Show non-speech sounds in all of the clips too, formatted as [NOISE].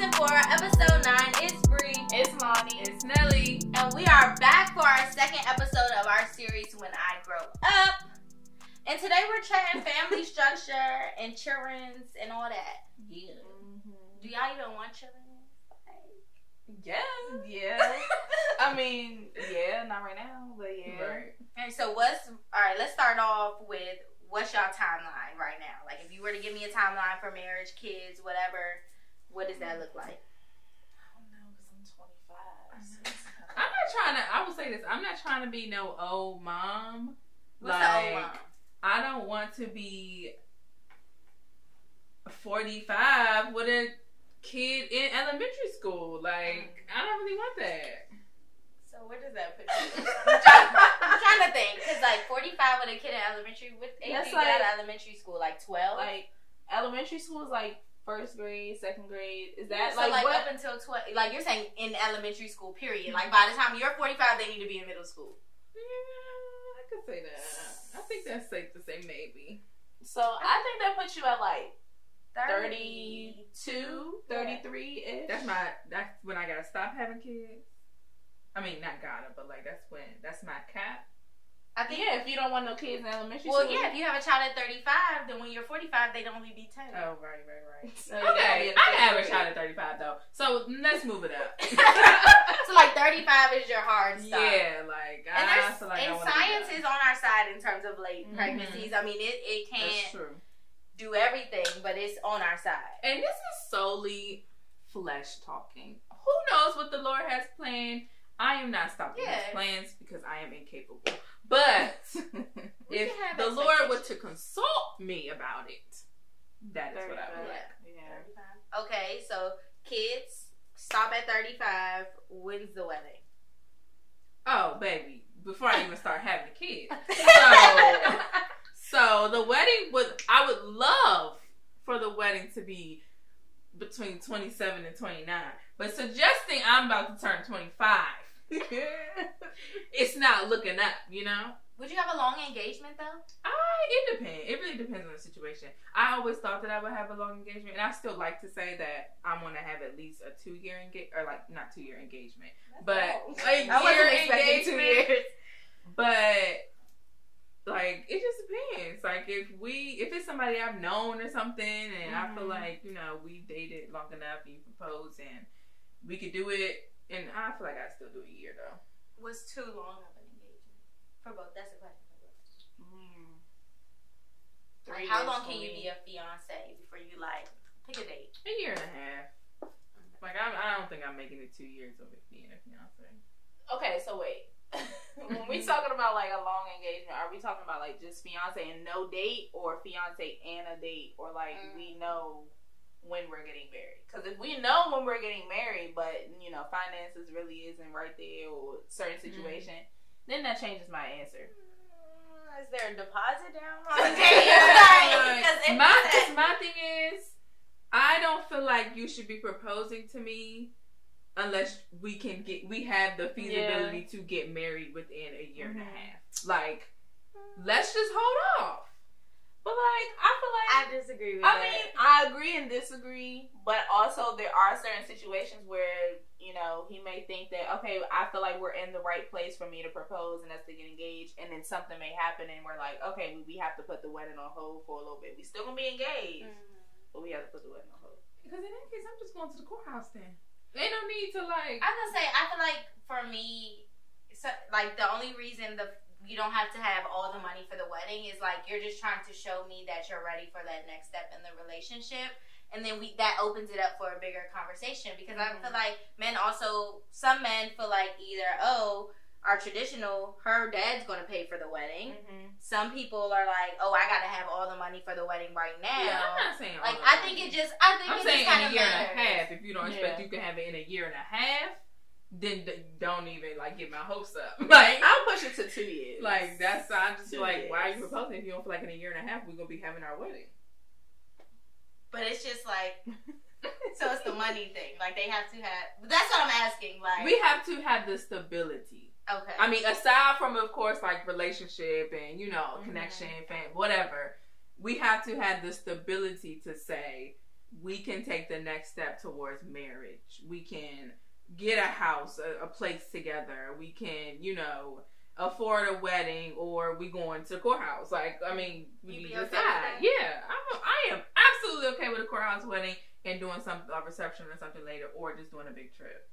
season four, episode nine. It's Bree. It's Lonnie. It's Nelly. And we are back for our second episode of our series, When I Grow Up. And today we're chatting [LAUGHS] family structure, insurance, and all that. Yeah. Do y'all even want children? Yeah, [LAUGHS] yeah. I mean, yeah, not right now, but yeah. Right. And so what's all right? Let's start off with what's y'all timeline right now? Like, if you were to give me a timeline for marriage, kids, whatever, what does that look like? I don't know because I'm 25. [LAUGHS] I'm not trying to. I will say this. I'm not trying to be no old mom. What's like, old mom? I don't want to be 45 with a kid in elementary school. Like, I don't really want that. So where does that put you? [LAUGHS] I'm, trying, I'm trying to think because like 45 with a kid in elementary, with age That's do out like- of elementary school? Like 12. like elementary school is like first grade, second grade. Is that so like, like, what? up until 12? Like you're saying in elementary school, period. Mm-hmm. Like by the time you're 45, they need to be in middle school. Yeah, I could say that. I think that's safe to say maybe. So I think that puts you at like 32, 33 ish. That's my. That's when I gotta stop having kids. I mean, not gotta, but like that's when. That's my cap. I think. Yeah, if you don't want no kids in elementary Well, school. Well, yeah. If you have a child at 35, then when you're 45, they'd only be 10. Oh, right, right, right. [LAUGHS] So gotta be Okay, in I fifth have a child at 35 though. So let's move it up. [LAUGHS] so like 35 is your hard stop. yeah, like And, I feel like and wanna science is on our side in terms of late Mhm. pregnancies. I mean, it, it can't do everything, but it's on our side. And this is solely flesh talking. Who knows what the Lord has planned? I am not stopping Yeah. His plans because I am incapable. But [LAUGHS] if the Lord were to consult me about it, that is what I would 35. like. Yeah. Okay, so kids stop at 35. When's the wedding? Oh, baby! Before I even start having a kid, [LAUGHS] so so the wedding would I would love for the wedding to be between twenty seven and twenty nine, but suggesting I'm about to turn twenty five, [LAUGHS] it's not looking up, you know. Would you have a long engagement though? I it depends. It really depends on the situation. I always thought that I would have a long engagement, and I still like to say that I want to have at least a two year engagement, or like not two year engagement, but a [LAUGHS] I year expecting two engagement. years. But like it just depends. Like if we if it's somebody I've known or something and I feel Mhm. like, you know, we dated long enough and you propose and we could do it and I feel like I'd still do a year though. Was too long of an engagement for both? That's a question. For both. Mm. Like, how long for can you be a fiance before you like pick a date? A year and a half. Like I, I don't think I'm making it two years of it being a fiance. Okay, so wait. [LAUGHS] when we talking about like a long engagement, are we talking about like just fiance and no date, or fiance and a date, or like Mm. we know when we're getting married? Because if we know when we're getting married, but you know finances really isn't right there, or certain situation, then that changes my answer. Mm, Is there a deposit down on the Like, date? Because if my said- my thing is, I don't feel like you should be proposing to me unless we can get we have the feasibility to get married within a year and a Mhm. half. Like, let's just hold off. But like, I feel like I disagree with I that. mean, I agree and disagree, but also there are certain situations where you know he may think that okay, I feel like we're in the right place for me to propose and us to get engaged, and then something may happen and we're like, okay, we, we have to put the wedding on hold for a little bit. We still gonna be engaged, Mm. but we have to put the wedding on hold. Because in that case, I'm just going to the courthouse then. They don't need to like. I was gonna say, I feel like for me, so, like the only reason the you don't have to have all the money for the wedding is like you're just trying to show me that you're ready for that next step in the relationship, and then we that opens it up for a bigger conversation because I feel like men also some men feel like either oh our traditional her dad's gonna pay for the wedding. Mm-hmm. Some people are like oh I gotta have all the money for the wedding right now. yeah, I'm not saying. all Like of I that. think it just I think I'm it saying just kind in a of year matters. and a half. If you don't expect Yeah. you can have it in a year and a half, then d- don't even like get my hopes up. [LAUGHS] Like, I'll push it to two years. like that's I'm just Two like why are you proposing if you don't feel like in a year and a half we're gonna be having our wedding? But it's just like [LAUGHS] so it's the money thing. Like they have to have. That's what I'm asking. Like we have to have the stability. okay. I mean, aside from of course like relationship and you know Mhm. connection, fam, whatever, we have to have the stability to say we can take the next step towards marriage. We can get a house, a, a place together. We can, you know, afford a wedding, or we going to the courthouse. Like, I mean, we decide. okay yeah, I'm, I am absolutely okay with a courthouse wedding and doing some a reception or something later, or just doing a big trip.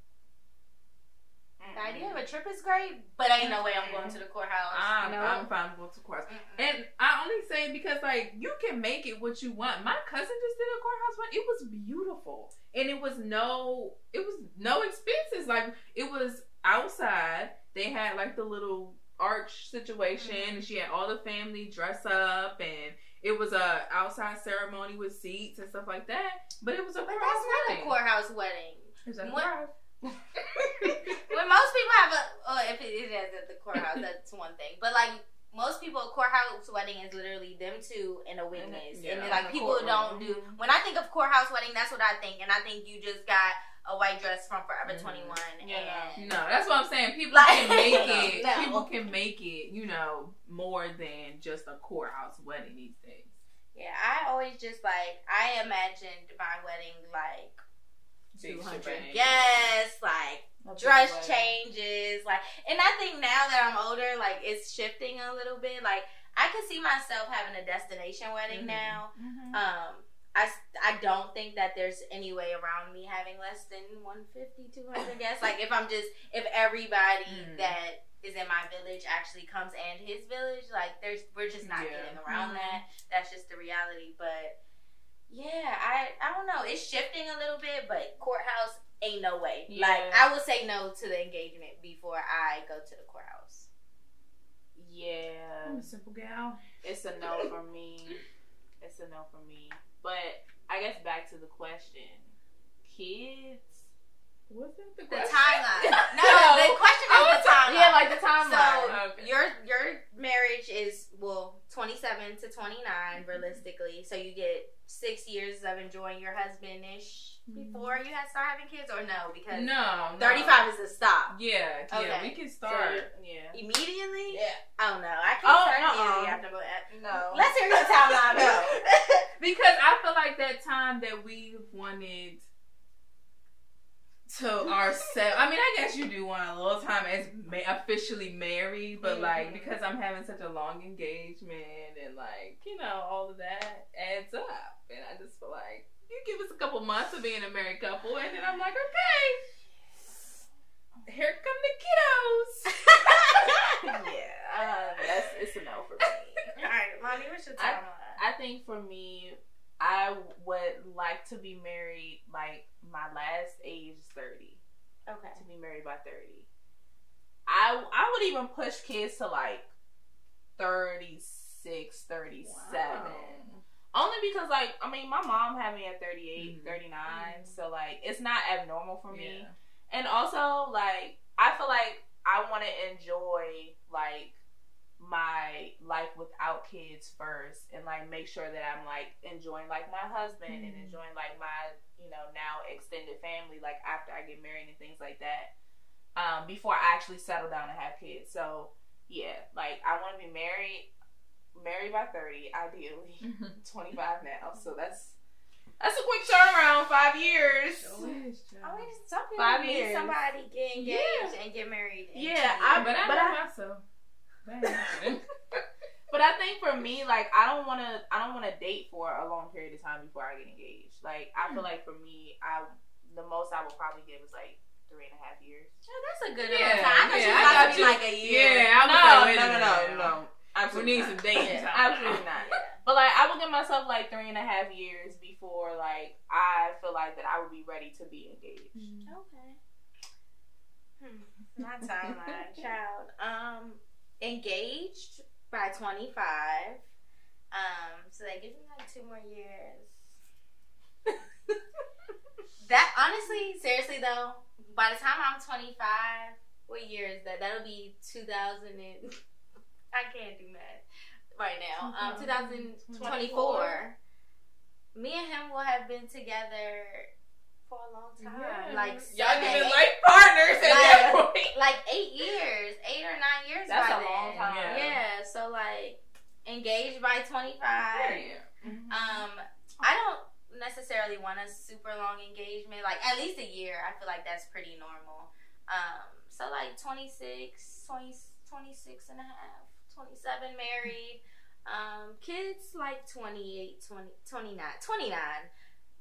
The idea of a trip is great, but ain't no way I'm going to the courthouse. I'm, no. I'm fine with going to courthouse. Mm-mm. And I only say because like you can make it what you want. My cousin just did a courthouse one. It was beautiful, and it was no, it was no expenses. Like it was outside. They had like the little arch situation, and she had all the family dress up, and it was a outside ceremony with seats and stuff like that. But it was a But courthouse that's not a wedding. courthouse wedding. It was a What- courthouse. When most people have a, oh, if it is at the courthouse, that's one thing. But like most people, a courthouse wedding is literally them two and a witness, Yeah, and like people don't do. When I think of courthouse wedding, that's what I think, and I think you just got a white dress from Forever Mhm. Twenty One, Yeah. and No, that's what I'm saying. People Like- can make [LAUGHS] it. No. People can make it. You know, more than just a courthouse wedding these days. yeah, I always just like I imagined my wedding like two hundred shebang. guests, like dress changes like and i think now that i'm older like it's shifting a little bit like i could see myself having a destination wedding Mhm. now Mm-hmm. um I, I don't think that there's any way around me having less than 150 200 [LAUGHS] guests like if i'm just if everybody Mm. that is in my village actually comes and his village like there's we're just not Yeah. getting around Mhm. that that's just the reality but yeah i i don't know it's shifting a little bit but courthouse ain't no way like i would say no to the engagement before i go to the courthouse Yeah, I'm a simple gal. it's a no for me. It's a no for me. But I guess back to the question: kids. What's that? The, the timeline no, [LAUGHS] No. the question is the timeline Yeah, like the timeline. So Okay. your your marriage is well twenty seven to twenty mm-hmm. realistically. So you get six years of enjoying your husband ish mm-hmm. before you had start having kids, or no? Because No, no. thirty five is the stop. Yeah, yeah. We can So, start. yeah. Immediately? Yeah. I don't know. I can't Oh, start immediately after but No. Let's hear your [LAUGHS] timeline though. [LAUGHS] because I feel like that time that we wanted to ourselves. I mean, I guess you do want a little time as ma- officially married, but like Mhm. because I'm having such a long engagement and like you know all of that adds up, and I just feel like you give us a couple months of being a married couple, and then I'm like, okay, here come the kiddos. [LAUGHS] yeah, uh, that's it's a no for me. [LAUGHS] All right, Lonnie, what's your I- timeline? I think for me, I would like to be married. Like my last age is thirty. okay. To be married by thirty. I I would even push kids to like 36, 37. Only because like I mean my mom had me at 38, Mhm. 39, so like it's not abnormal for me. Yeah. And also, like, I feel like I want to enjoy, like, my life without kids first and, like, make sure that I'm, like, enjoying, like, my husband and Mhm. enjoying, like, my, you know, now extended family, like, after I get married and things like that, um, before I actually settle down and have kids. So, yeah, like, I want to be married, married by 30, ideally. [LAUGHS] [LAUGHS] 25 now, so that's. That's a quick turnaround, five years. Sure is. I mean, some people Five meet years. somebody, get engaged, Yeah. and get married. in Yeah, I- years. but I but know I- myself. That ain't happening. But I think for me, like I don't want to, I don't want to date for a long period of time before I get engaged. Like I feel like for me, I the most I would probably give is like three and a half years. Yeah, that's a good Yeah, amount of time. I thought yeah, you I was about to be like a year. Yeah, I was no, like, wait a no, no, no, now. no. We need not. some dating Yeah, time. absolutely not. But like I would give myself like three and a half years before like I feel like that I would be ready to be engaged. Okay. Hmm. My timeline, [LAUGHS] child. Um, engaged by twenty five. Um, so that gives me like two more years. [LAUGHS] that honestly, seriously though, by the time I'm twenty five, what year is that? That'll be two thousand and. [LAUGHS] I can't do math right now. Um, two thousand twenty four. Me and him will have been together for a long time, Yeah. like Y'all seven, giving eight- life partners at that Like- point. [LAUGHS] like eight years, eight or nine years. That's by a long time. Yeah. Yeah. so like engaged by twenty five. Yeah. Um, I don't necessarily want a super long engagement. Like at least a year. I feel like that's pretty normal. Um, so like 26, 20, 26 and a half, 27 married. Um, kids like 28, 20, 29, 29,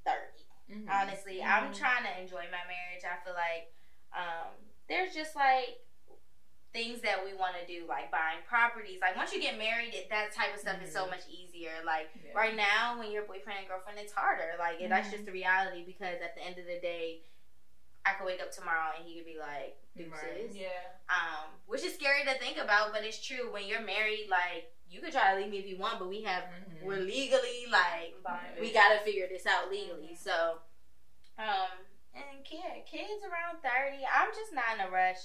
30. Mhm. Honestly, I'm Mhm. trying to enjoy my marriage. I feel like um, there's just like things that we want to do, like buying properties. Like once you get married, it, that type of stuff is so Mhm. much easier. Like Yeah. right now, when you're boyfriend and girlfriend, it's harder. Like that's Mhm. just the reality because at the end of the day, I could wake up tomorrow and he could be like, deuces. Right. Yeah. Um, which is scary to think about, but it's true. When you're married, like you could try to leave me if you want, but we have Mhm. we're legally like Binded. we got to figure this out legally. Mhm. So, um, and kid, kids around thirty, I'm just not in a rush.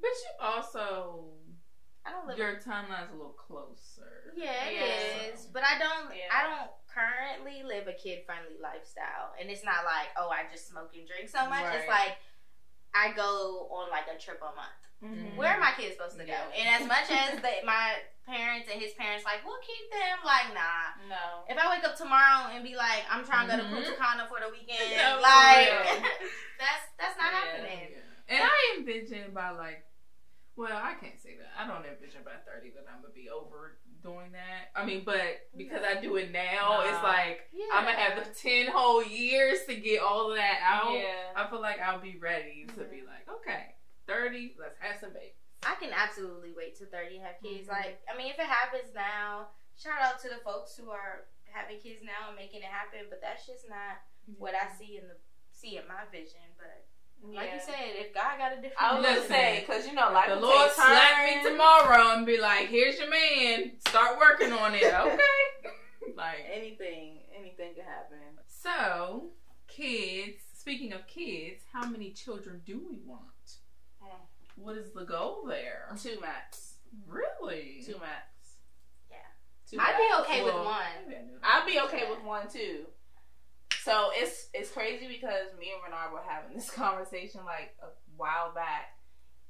But you also I don't live. your timeline's a little closer. yeah, it Yeah. is, but I don't. Yeah. I don't currently live a kid friendly lifestyle, and it's not like oh I just smoke and drink so much. It's like I go on like a trip a month. Mhm. Where are my kids supposed to go? Yeah. And as much as [LAUGHS] they, my parents and his parents like, we'll keep them. Like, nah. No. If I wake up tomorrow and be like, I'm trying to go to Mhm. Punta Cana for the weekend, [LAUGHS] for like [LAUGHS] that's that's not Yeah. happening. Yeah. And I envision by like, well, I can't say that. I don't envision by thirty that I'm gonna be over doing that. I mean, but because I do it now, it's like Yeah. I'm gonna have the ten whole years to get all of that out. Yeah. I feel like I'll be ready to Mhm. be like, okay, thirty, let's have some babies. I can absolutely wait to 30 have kids. Mhm. Like, I mean, if it happens now, shout out to the folks who are having kids now and making it happen. But that's just not what I see in the see in my vision. But like Yeah. you said, if God got a different, I was gonna Listen, say because you know, like the Lord slap me tomorrow and be like, here's your man, start working on it. [LAUGHS] Okay. like Anything, anything can happen. so, kids. Speaking of kids, how many children do we want? Mm. What is the goal there? Two max. Really? Two max. Yeah. Two I'd max. be okay with one. I'd be okay with one too. So it's it's crazy because me and Renard were having this [LAUGHS] conversation like a while back,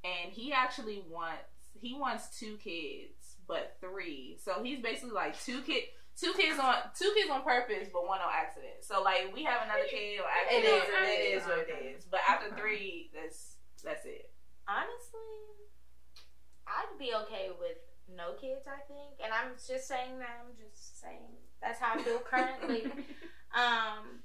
and he actually wants he wants two kids, but three. So he's basically like two kid two kids on two kids on purpose, but one on accident. So like we have another kid on accident. It is, and it is. what it is. But after three, that's that's it. Honestly, I'd be okay with no kids. I think, and I'm just saying that. I'm just saying that's how I feel currently. [LAUGHS] um,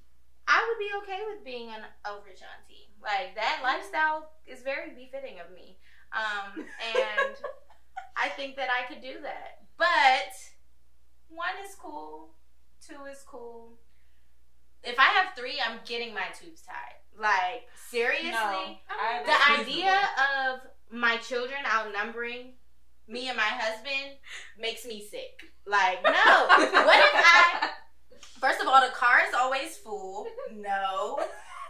would be okay with being an overage auntie. Like that lifestyle is very befitting of me. Um, and I think that I could do that. But one is cool, two is cool. If I have three, I'm getting my tubes tied. Like seriously, No, the idea of my children outnumbering me and my husband makes me sick. Like, no. what if I First of all, the car is always full. [LAUGHS] No.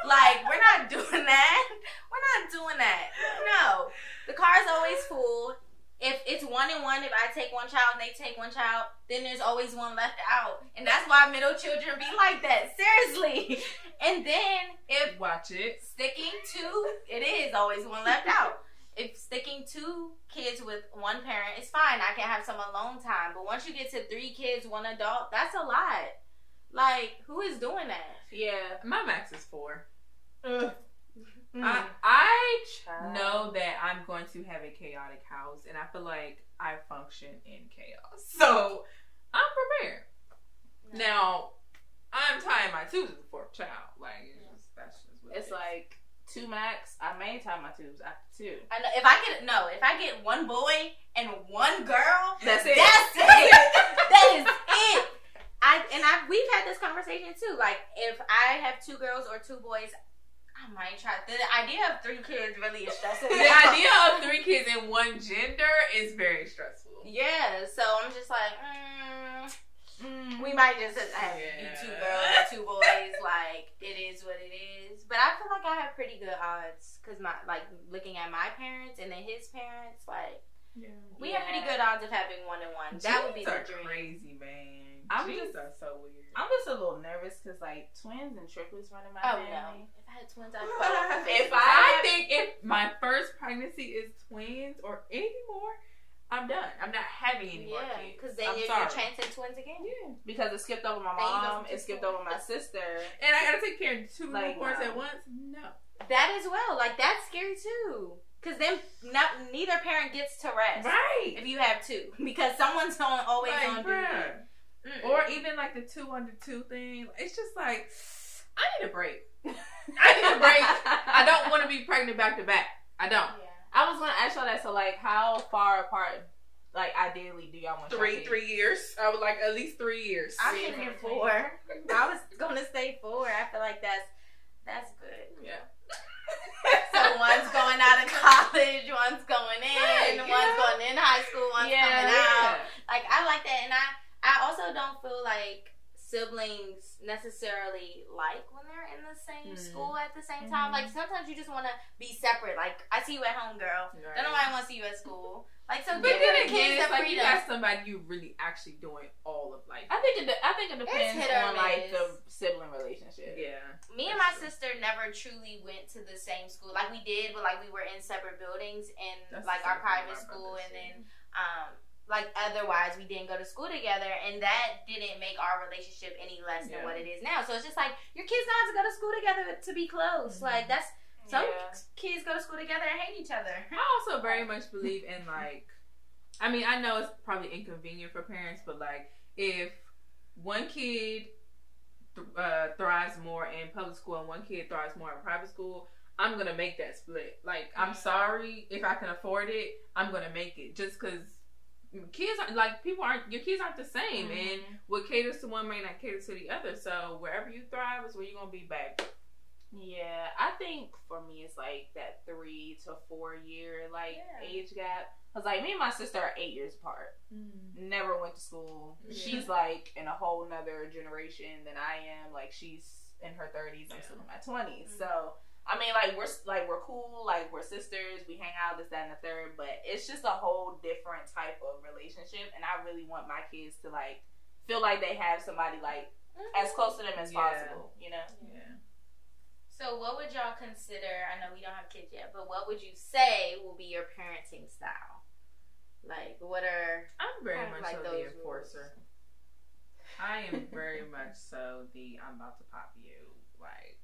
Like, we're not doing that. We're not doing that. No. The car is always full. If it's one and one, if I take one child and they take one child, then there's always one left out. And that's why middle children be like that. Seriously. [LAUGHS] And then if Watch it. sticking to it is always one left out. If sticking two kids with one parent is fine, I can have some alone time. But once you get to three kids, one adult, that's a lot. Like, who is doing that? yeah. My max is four. Mm. I, I Child. know that I'm going to have a chaotic house, and I feel like I function in chaos. So I'm prepared. Now I'm tying my tubes to the fourth child. Like it's just that's just what It's is. like two max. I may tie my tubes after two. I know if I get no, if I get one boy and one girl, That's it. That's [LAUGHS] it. that is it. I and I we've had this conversation too. Like if I have two girls or two boys, I might try. The idea of three kids really is stressful. the idea of three kids in one gender is very stressful. Yeah, so I'm just like, mm, mm, we might just have be two girls or two boys. Like it is what it is. But I feel like I have pretty good odds because my like looking at my parents and then his parents, like Yeah. we have pretty good odds of having one and one. That would be the dream. crazy, man. I'm Genes just- are so weird. I'm just a little nervous because like twins and triplets running my Oh family. no! If I had twins, I'd [LAUGHS] fall [LAUGHS] off If. I- I think if my first pregnancy is twins or any more, I'm done. I'm not having any more Yeah, kids. because then I'm you're, sorry. you're chancing twins again. Yeah. because it skipped over my Then mom, from it skipped two over my sister. And I gotta take care of two Like, newborns no. at once. No. That as well, like that's scary too. Because then not neither parent gets to rest Right. if you have two, because someone's on always Like, on bruh. duty. Mm-mm. Or even like the two under two thing. It's just like I need a break. [LAUGHS] I [LAUGHS] need a break. I don't want to be pregnant back to back. I don't. Yeah. I was gonna ask y'all that. So, like, how far apart, like, ideally, do y'all want y'all Three three years. I would like at least three years. I'm thinking and four. [LAUGHS] I was gonna say four. I feel like that's that's good. Yeah. So one's going out of college, one's going in, Right, one's yeah. going in high school, one's Yeah, coming Yeah. out. Like I like that, and I I also don't feel like siblings necessarily like when they're in the same Mhm. school at the same time. Mhm. Like sometimes you just want to be separate. Like I see you at home, girl. Right. Don't nobody want to see you at school. Like so, But give then your again, kids it's the like you freedom. got somebody you really actually doing all of life. I think it. de- I think it depends hit on like the sibling relationship. Yeah. Me and my true. sister never truly went to the same school. Like we did, but like we were in separate buildings in That's like our private school, and then um like otherwise we didn't go to school together, and that didn't make our relationship any less than what it is now. So it's just like your kids don't have to go to school together to be close. Mhm. Like that's some Yeah. kids go to school together and hate each other. I also very much believe in like, I mean, I know it's probably inconvenient for parents, but like, if one kid th- uh, thrives more in public school and one kid thrives more in private school, I'm gonna make that split. Like, I'm sorry if I can afford it, I'm gonna make it just because kids aren't like people aren't your kids aren't the same, Mhm. and what caters to one may not cater to the other. So wherever you thrive is where you're gonna be, back Yeah, I think for me it's like that three to four year like Yeah. age gap. Cause like me and my sister are eight years apart. Never went to school. Yeah. She's like in a whole nother generation than I am. Like she's in her thirties. I'm still in my 20s Mhm. So I mean, like we're like we're cool. Like we're sisters. We hang out this, that, and the third. But it's just a whole different type of relationship. And I really want my kids to like feel like they have somebody like as mm-hmm. close to them as Yeah. possible. You know. Yeah. So what would y'all consider? I know we don't have kids yet, but what would you say will be your parenting style? Like what are I'm very Kind of much like so those the enforcer. I am very much so the I'm about to pop you. Like,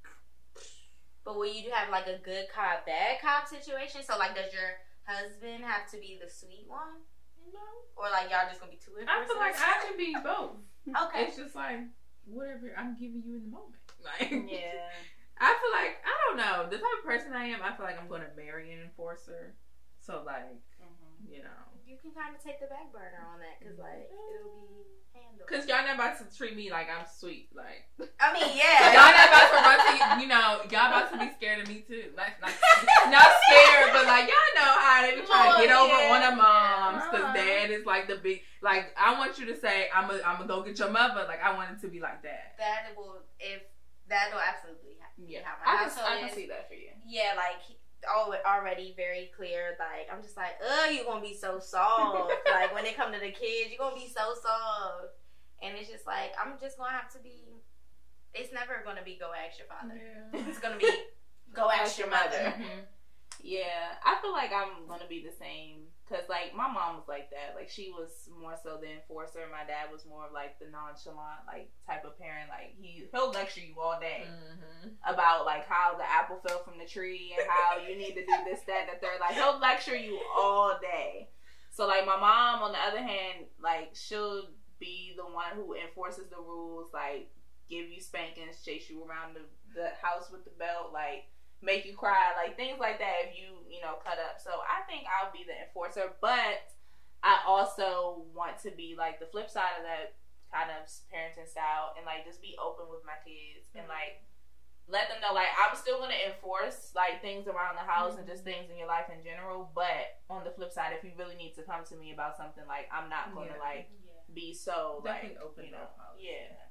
But will you do have like a good cop, bad cop situation? So like, does your husband have to be the sweet one, no. or like y'all just gonna be two I feel like I can be both. [LAUGHS] okay. It's just like whatever I'm giving you in the moment. [LAUGHS] Like, Yeah. I feel like I don't know the type of person I am. I feel like I'm gonna marry an enforcer. So like, Mm-hmm. you know, You can kind of take the back burner on that because like it'll be handled. because y'all not about to treat me like I'm sweet. Like, I mean, [LAUGHS] yeah. y'all not about to run to you. You know, y'all about to be scared of me too. Like, like not scared, but like y'all know how they be trying to get over Yeah. on the moms because Uh-huh. dad is like the big. Like, I want you to say, I'm gonna I'm gonna go get your mother. Like, I want it to be like that. that will if that will absolutely happen. Yeah. I can, I can see that for you. Yeah, like all already very clear. Like I'm just like, ugh, you're gonna be so soft. [LAUGHS] like when it come to the kids, you're gonna be so soft. And it's just like I'm just gonna have to be. It's never gonna be go ask your father. It's gonna be go ask your mother. Mhm. Yeah, I feel like I'm gonna be the same because like my mom was like that. Like she was more so the enforcer. My dad was more of like the nonchalant like type of parent. Like he he'll lecture you all day Mhm. about like how the apple fell from the tree and how you need to do this, that, the third. Like he'll lecture you all day. So like my mom, on the other hand, like she'll be the one who enforces the rules, like give you spankings, chase you around the, the house with the belt, like make you cry, like things like that if you, you know, cut up. So I think I'll be the enforcer, but I also want to be like the flip side of that kind of parenting style and like just be open with my kids and mm-hmm. like let them know like I'm still gonna enforce like things around the house and just mm-hmm. things in your life in general. But on the flip side, if you really need to come to me about something, like I'm not gonna Yeah. like Yeah. be so Definitely like open you know up yeah.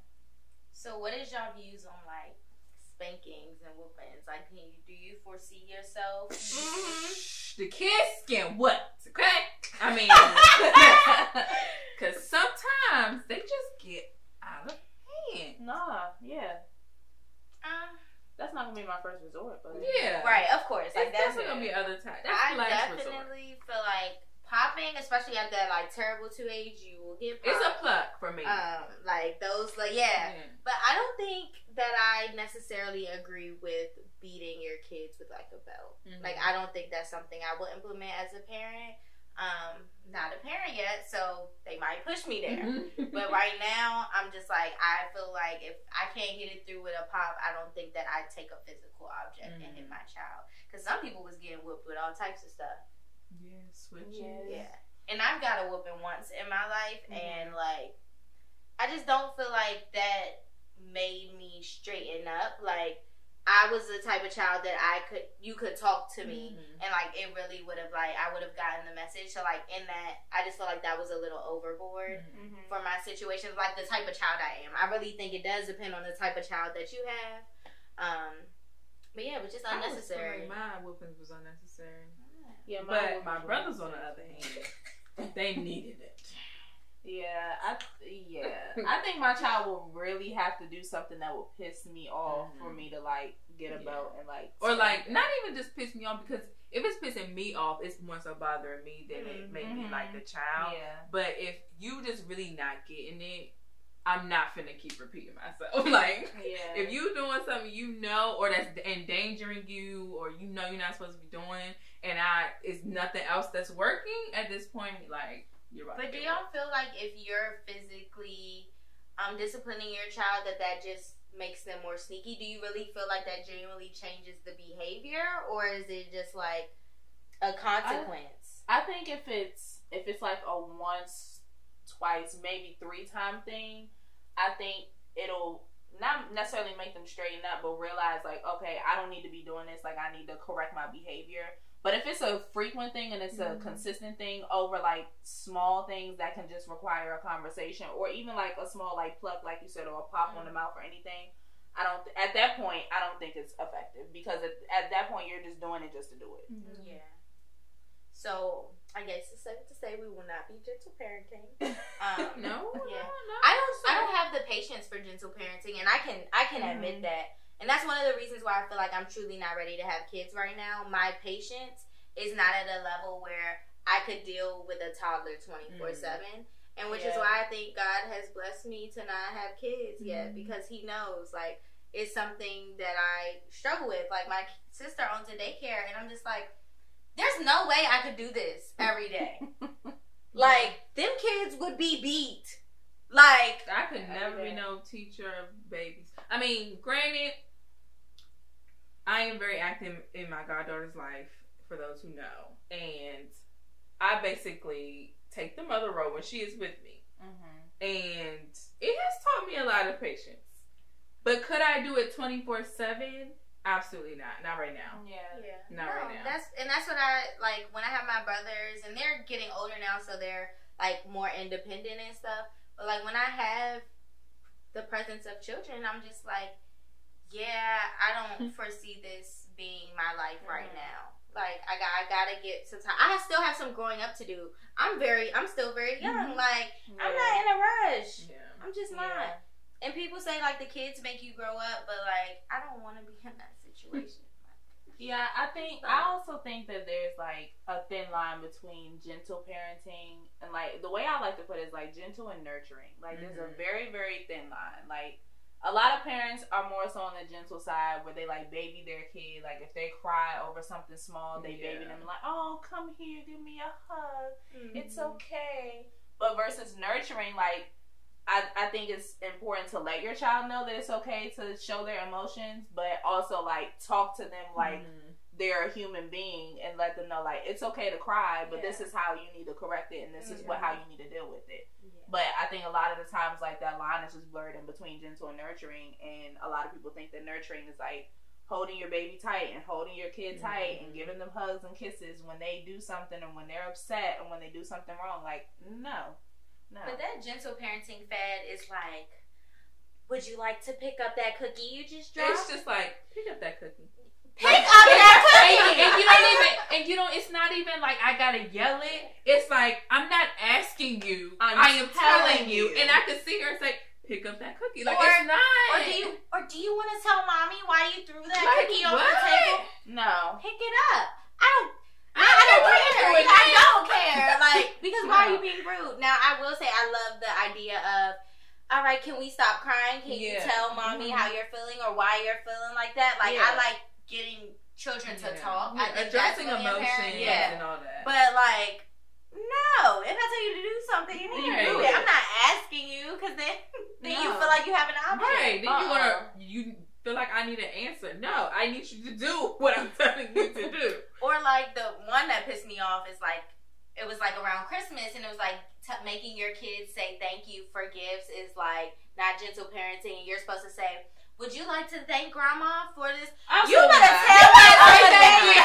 So what is y'all views on like spankings and whoopings? Like, can you, do you foresee yourself? Shh, The kids get what? okay? I mean, [LAUGHS] because sometimes they just get out of hand. nah, yeah, Um, that's not gonna be my first resort, but Yeah. right, of course. Like It's that's definitely gonna be other times. That's I last resort. definitely feel like popping, especially at that like terrible two age, you will get. It's a pluck for me. um like those like yeah. Yeah. But I don't think that I necessarily agree with beating your kids with like a belt. Mhm. Like I don't think that's something I will implement as a parent. Um, not a parent yet, so they might push me there. Mhm. But [LAUGHS] right now, I'm just like I feel like if I can't get it through with a pop, I don't think that I'd take a physical object and hit Mhm. my child. Because some people was getting whooped with all types of stuff. Yeah, switches. Yes. Yeah. And I've got a whooping once in my life, Mhm. and like, I just don't feel like that made me straighten up. Like, I was the type of child that I could, you could talk to me, Mhm. and like, it really would have, like, I would have gotten the message. So, like, in that, I just feel like that was a little overboard Mhm. Mhm. for my situations, like the type of child I am. I really think it does depend on the type of child that you have. Um, but yeah, it was just I was unnecessary. feeling My whoopings was unnecessary. Yeah, But my brothers, on the other hand, [LAUGHS] they needed it. Yeah, I yeah. I think my child will really have to do something that will piss me off for Mhm. me to like get a Yeah. belt and like Or like, not even just piss me off because if it's pissing me off, it's more so bothering me than it made me like the child. yeah. But if you just really not getting it, I'm not finna keep repeating myself. [LAUGHS] like, Yeah. if you doing something you know or that's endangering you or you know you're not supposed to be doing, and I it's nothing else that's working at this point, like you're right. But do y'all feel like if you're physically um, disciplining your child, that that just makes them more sneaky? Do you really feel like that genuinely changes the behavior, or is it just like a consequence? I think if it's if it's like a once, twice, maybe three time thing, I think it'll not necessarily make them straighten up, but realize like, okay, I don't need to be doing this. Like, I need to correct my behavior. But if it's a frequent thing and it's a Mhm. consistent thing over like small things that can just require a conversation, or even like a small like pluck, like you said, or a pop on the mouth or anything. I don't. At that point, I don't think it's effective because at, at that point, you're just doing it just to do it. Yeah. So I guess it's safe to say we will not be gentle parenting. [LAUGHS] Um, no, Yeah. no, no. I don't. I don't have the patience for gentle parenting, and I can. I can Mhm. admit that, and that's one of the reasons why I feel like I'm truly not ready to have kids right now. My patience is not at a level where I could deal with a toddler 24 seven, and which is why I think God has blessed me to not have kids yet Mhm. because He knows like it's something that I struggle with. Like my sister owns a daycare, and I'm just like, there's no way I could do this every day. [LAUGHS] like them kids would be beat. Like I could never be no teacher of babies. I mean, granted, I am very active in my goddaughter's life, for those who know. And I basically take the mother role when she is with me. Mm-hmm. And it has taught me a lot of patience. But could I do it 24 7? Absolutely not. Not right now. Yeah. Yeah. Not right now. That's and that's what I like when I have my brothers and they're getting older now, so they're like more independent and stuff. But like when I have the presence of children, I'm just like, yeah, I don't [LAUGHS] foresee this being my life right Mhm. now. Like I got, I gotta get some time. I still have some growing up to do. I'm very, I'm still very young. Mhm. Like I'm not in a rush. Yeah. I'm just not. Yeah. And people say like the kids make you grow up, but like I don't want to be in that situation. Yeah, I think I also think that there's like a thin line between gentle parenting and like the way I like to put it is like gentle and nurturing. Like there's a Mhm. very very thin line. Like a lot of parents are more so on the gentle side where they like baby their kid. Like if they cry over something small, they baby them like, "Oh, come here, give me a hug. It's Mm-hmm. okay." But versus nurturing, like I, I think it's important to let your child know that it's okay to show their emotions, but also like talk to them like Mhm. they're a human being and let them know like it's okay to cry, but this is how you need to correct it and this is what how you need to deal with it. Yeah. But I think a lot of the times like that line is just blurred in between gentle and nurturing and a lot of people think that nurturing is like holding your baby tight and holding your kid tight and Mhm. giving them hugs and kisses when they do something and when they're upset and when they do something wrong. Like, no. No. But that gentle parenting fad is like, would you like to pick up that cookie you just dropped? It's just like, pick up that cookie. pick up that [LAUGHS] cookie. and you don't even, and you don't. It's not even like I gotta yell it. It's like I'm not asking you. I'm I am telling telling you, you. and I can see her say, "Pick up that cookie." Like Or- it's not. Or do you or do you want to tell mommy why you threw that Like, cookie on what? the table? no. Pick it up. I don't. I, I I don't don't care. care. I don't care. Like are you being rude? Now, I will say I love the idea of, can we stop crying? Can you tell mommy Mhm. how you're feeling or why you're feeling like that? Like, Yeah. I like getting children to Yeah. talk. I Yeah, think addressing that's emotions. Yeah. and all that. But like, no. If I tell you to do something, you need to do it. I'm not asking you because then, [LAUGHS] then you feel like you have an option. Right. Then you Uh-uh. wanna you feel like I need an answer. No, I need you to do [LAUGHS] what I'm telling you to do. Or like the one that pissed me off is like, it was like around Christmas and it was like making your kids say thank you for gifts is like not gentle parenting. You're supposed to say, would you like to thank grandma for this? You better not. tell my [LAUGHS] mama thank you.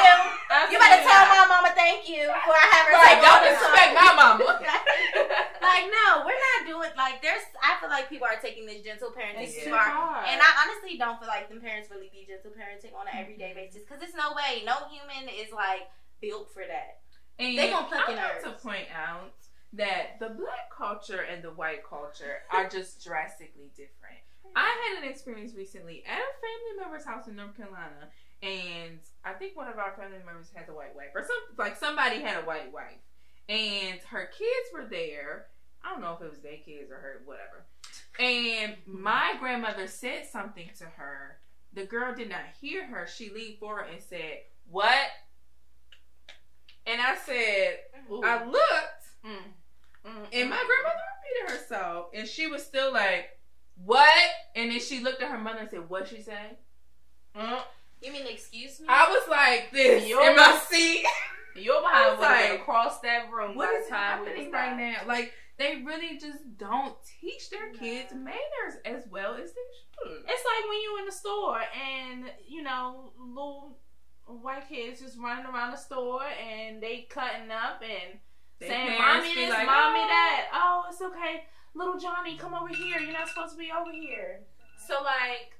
You better Absolutely tell my mama thank you before I have her Right, don't the disrespect my mama. [LAUGHS] like no, we're not doing like there's. I feel like people are taking this gentle parenting It's too far, hard. and I honestly don't feel like them parents really be gentle parenting on an everyday mm-hmm. basis because there's no way, no human is like built for that. And They gonna pluck I want to point out that the black culture and the white culture are just drastically different. I had an experience recently at a family member's house in North Carolina, and I think one of our family members has a white wife, or some like somebody had a white wife, and her kids were there. I don't know if it was their kids or her, whatever. And my grandmother said something to her. The girl did not hear her. She leaned forward and said, "What?" And I said, Ooh. I looked, Mm. Mm. and my grandmother repeated herself, and she was still like, "What?" And then she looked at her mother and said, "What she say?" Mm. You mean excuse me? I was like this You're in my seat. [LAUGHS] Your behind was like, across that room What we happening right now? Like they really just don't teach their kids manners as well as they should. It's like when you're in the store and you know little white kids just running around the store and they cutting up and Saying, "Mommy this, like, mommy "Oh." that." Oh, it's okay, little Johnny, come over here. You're not supposed to be over here. So like,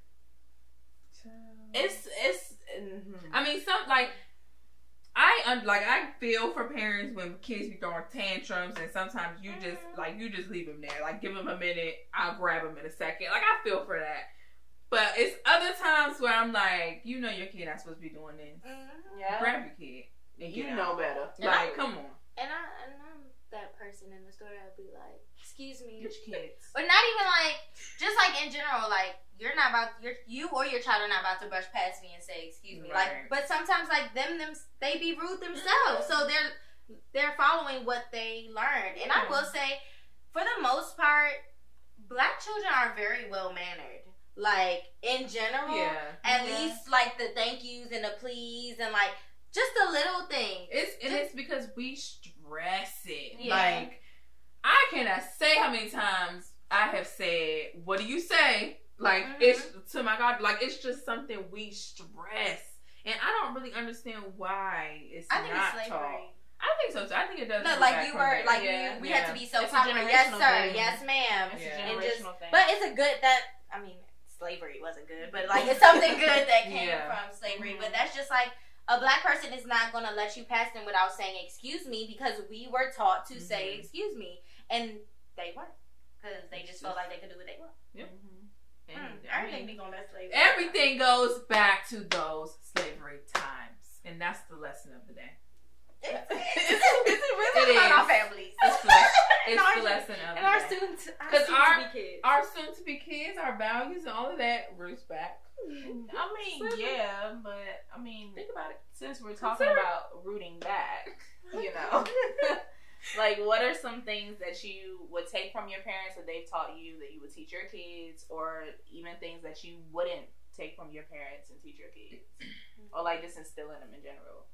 it's it's. mhm. I mean, some like I un- like I feel for parents when kids be throwing tantrums, and sometimes you just like you just leave them there, like give them a minute, I'll grab them in a second. Like I feel for that, but it's other times where I'm like, you know, your kid not supposed to be doing this. Mhm. yeah, Grab your kid. And you know better. Like, come on, And I, and I'm that person in the store. I'd be like, excuse me, get your kids. [LAUGHS] But not even like, just like in general, like you're not about you're you or your child are not about to brush past me and say excuse me. Right. Like, but sometimes like them them they be rude themselves, so they're they're following what they learned. And I will mm. say, for the most part, black children are very well mannered. Like in general, Yeah, at Yeah. least like the thank yous and the please and like just a little thing. it's and it's because we stress it. Yeah. Like I cannot say how many times I have said, "What do you say?" Like Mhm. it's to my God, like it's just something we stress, and I don't really understand why it's I think not it's taught. slavery. I think so too. I think it does. No, like you were like Yeah. you, we Yeah. had to be so It's. Yes, sir. thing. Yes, ma'am. It's Yeah. a And just- generational thing. But it's a good that I mean, slavery wasn't good, but like it's [LAUGHS] something good that came from slavery. Mhm. But that's just like a black person is not gonna let you pass them without saying excuse me because we were taught to say Mhm. excuse me, and they weren't because they just felt like they could do what they want. Mhm. And, Mm, I mean, be going back everything goes back to those slavery times, and that's the lesson of the day. [LAUGHS] It's, it's, it's really It about is. our families. It's the, And [LAUGHS] it's our- the lesson and our day. students, our 'Cause soon our- to be kids. our soon to be kids, our values, and all of that roots back. I mean, yeah, but I mean, Think about it. since we're talking Consider- about rooting back, [LAUGHS] you know, like what are some things that you would take from your parents that they've taught you that you would teach your kids, or even things that you wouldn't take from your parents and teach your kids, or like just instilling them in general?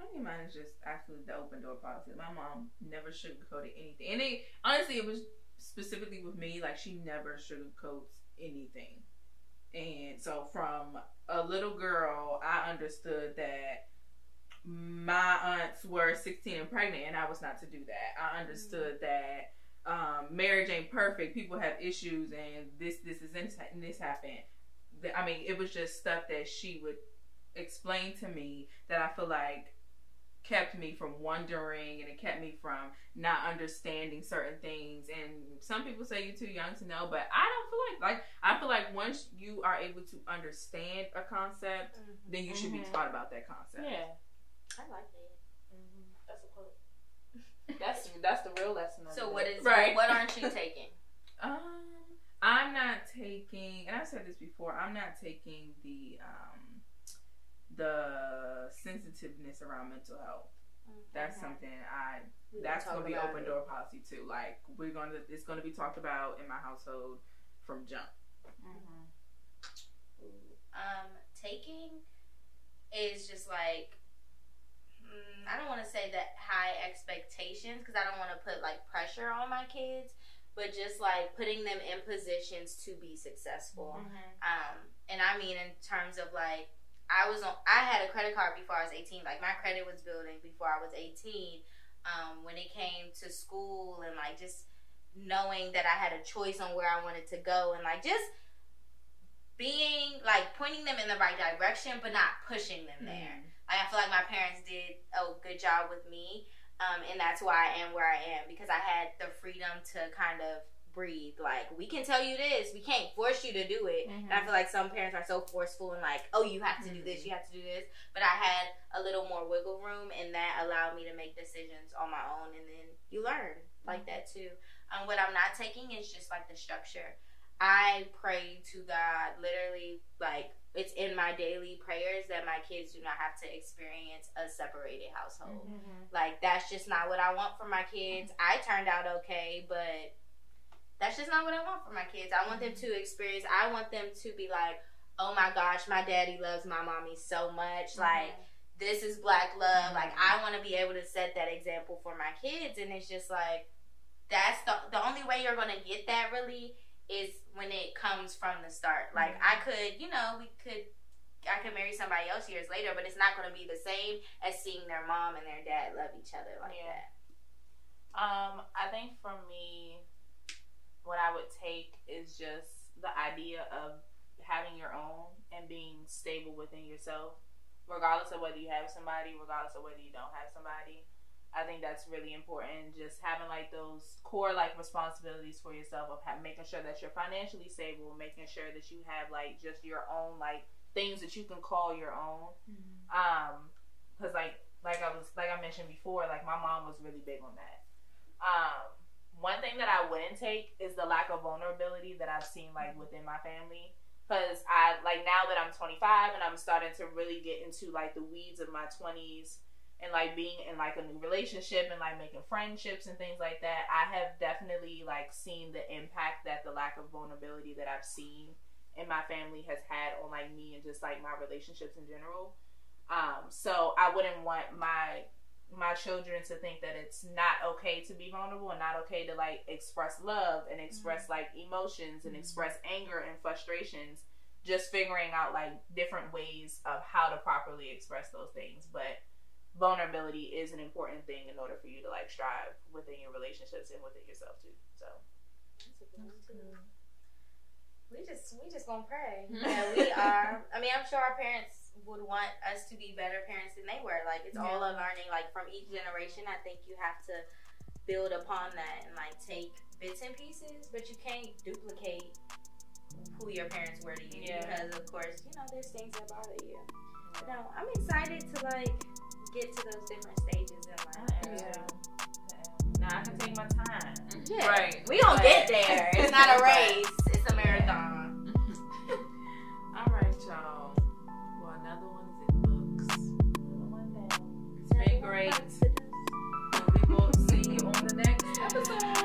I think mine is just absolutely the open door policy. My mom never sugarcoated anything, and it honestly it was specifically with me. Like she never sugarcoats anything, and so from a little girl, I understood that my aunts were 16 and pregnant, and I was not to do that. I understood that um, marriage ain't perfect. People have issues, and this, this is and this happened. I mean, it was just stuff that she would explain to me that I feel like kept me from wondering, and it kept me from not understanding certain things. And some people say you're too young to know, but I don't feel like like I feel like once you are able to understand a concept, then you should be Mhm. taught about that concept. Yeah, I like that. that's a quote. [LAUGHS] That's the real lesson. Of So it. what is Right. what aren't you taking? [LAUGHS] Um, I'm not taking, and I've said this before. I'm not taking the um, the sensitiveness around mental health. That's Okay. something I. We that's gonna be open it. door policy too. Like we're gonna, it's gonna be talked about in my household from jump. Mhm. um, taking is just like mm, I don't want to say that high expectations because I don't want to put like pressure on my kids, but just like putting them in positions to be successful. Mhm. Um, and I mean in terms of like I was on I had a credit card before I was 18. Like my credit was building before I was 18. Um, when it came to school and like just knowing that I had a choice on where I wanted to go and like just being like pointing them in the right direction but not pushing them there. Like I feel like my parents did a good job with me. Um, and that's why I am where I am because I had the freedom to kind of breathe. Like we can tell you this, we can't force you to do it. Mhm. And I feel like some parents are so forceful and like, oh, you have to do this, you have to do this. But I had a little more wiggle room, and that allowed me to make decisions on my own. And then you learn like that too. Um, what I'm not taking is just like the structure. I pray to God literally like it's in my daily prayers that my kids do not have to experience a separated household. Mhm. Like that's just not what I want for my kids. I turned out okay, but that's just not what I want for my kids. I want them to experience. I want them to be like, "Oh my gosh, my daddy loves my mommy so much." Like this is black love. Like I want to be able to set that example for my kids, and it's just like that's the the only way you're gonna get that really is when it comes from the start. Like I could, you know, we could. I could marry somebody else years later, but it's not going to be the same as seeing their mom and their dad love each other like Yeah. that. Um, I think for me, what I would take is just the idea of having your own and being stable within yourself, regardless of whether you have somebody, regardless of whether you don't have somebody. I think that's really important. Just having like those core like responsibilities for yourself of ha- making sure that you're financially stable, making sure that you have like just your own like things that you can call your own. Um, because like like I was like I mentioned before, like my mom was really big on that. Um, one thing that I wouldn't take is the lack of vulnerability that I've seen like within my family. Cause I like now that I'm 25 and I'm starting to really get into like the weeds of my 20s and like being in like a new relationship and like making friendships and things like that. I have definitely like seen the impact that the lack of vulnerability that I've seen in my family has had on like me and just like my relationships in general. Um, so I wouldn't want my my children to think that it's not okay to be vulnerable and not okay to like express love and express mm-hmm. like emotions and mm-hmm. express anger and frustrations. Just figuring out like different ways of how to properly express those things, but vulnerability is an important thing in order for you to like strive within your relationships and within yourself too. So We just we just gonna pray. [LAUGHS] Yeah, we are. I mean, I'm sure our parents would want us to be better parents than they were. Like it's yeah. all a learning. Like from each generation, I think you have to build upon that and like take bits and pieces, but you can't duplicate who your parents were to you yeah. because of course you know there's things that bother you. Yeah. I'm excited to like get to those different stages in life. Yeah. Now I can take my time. Yeah. Right. We don't but get there. It's not a [LAUGHS] race. It's a marathon. [LAUGHS] All right, y'all other one is in books. It's been great. And we will see you on the next episode.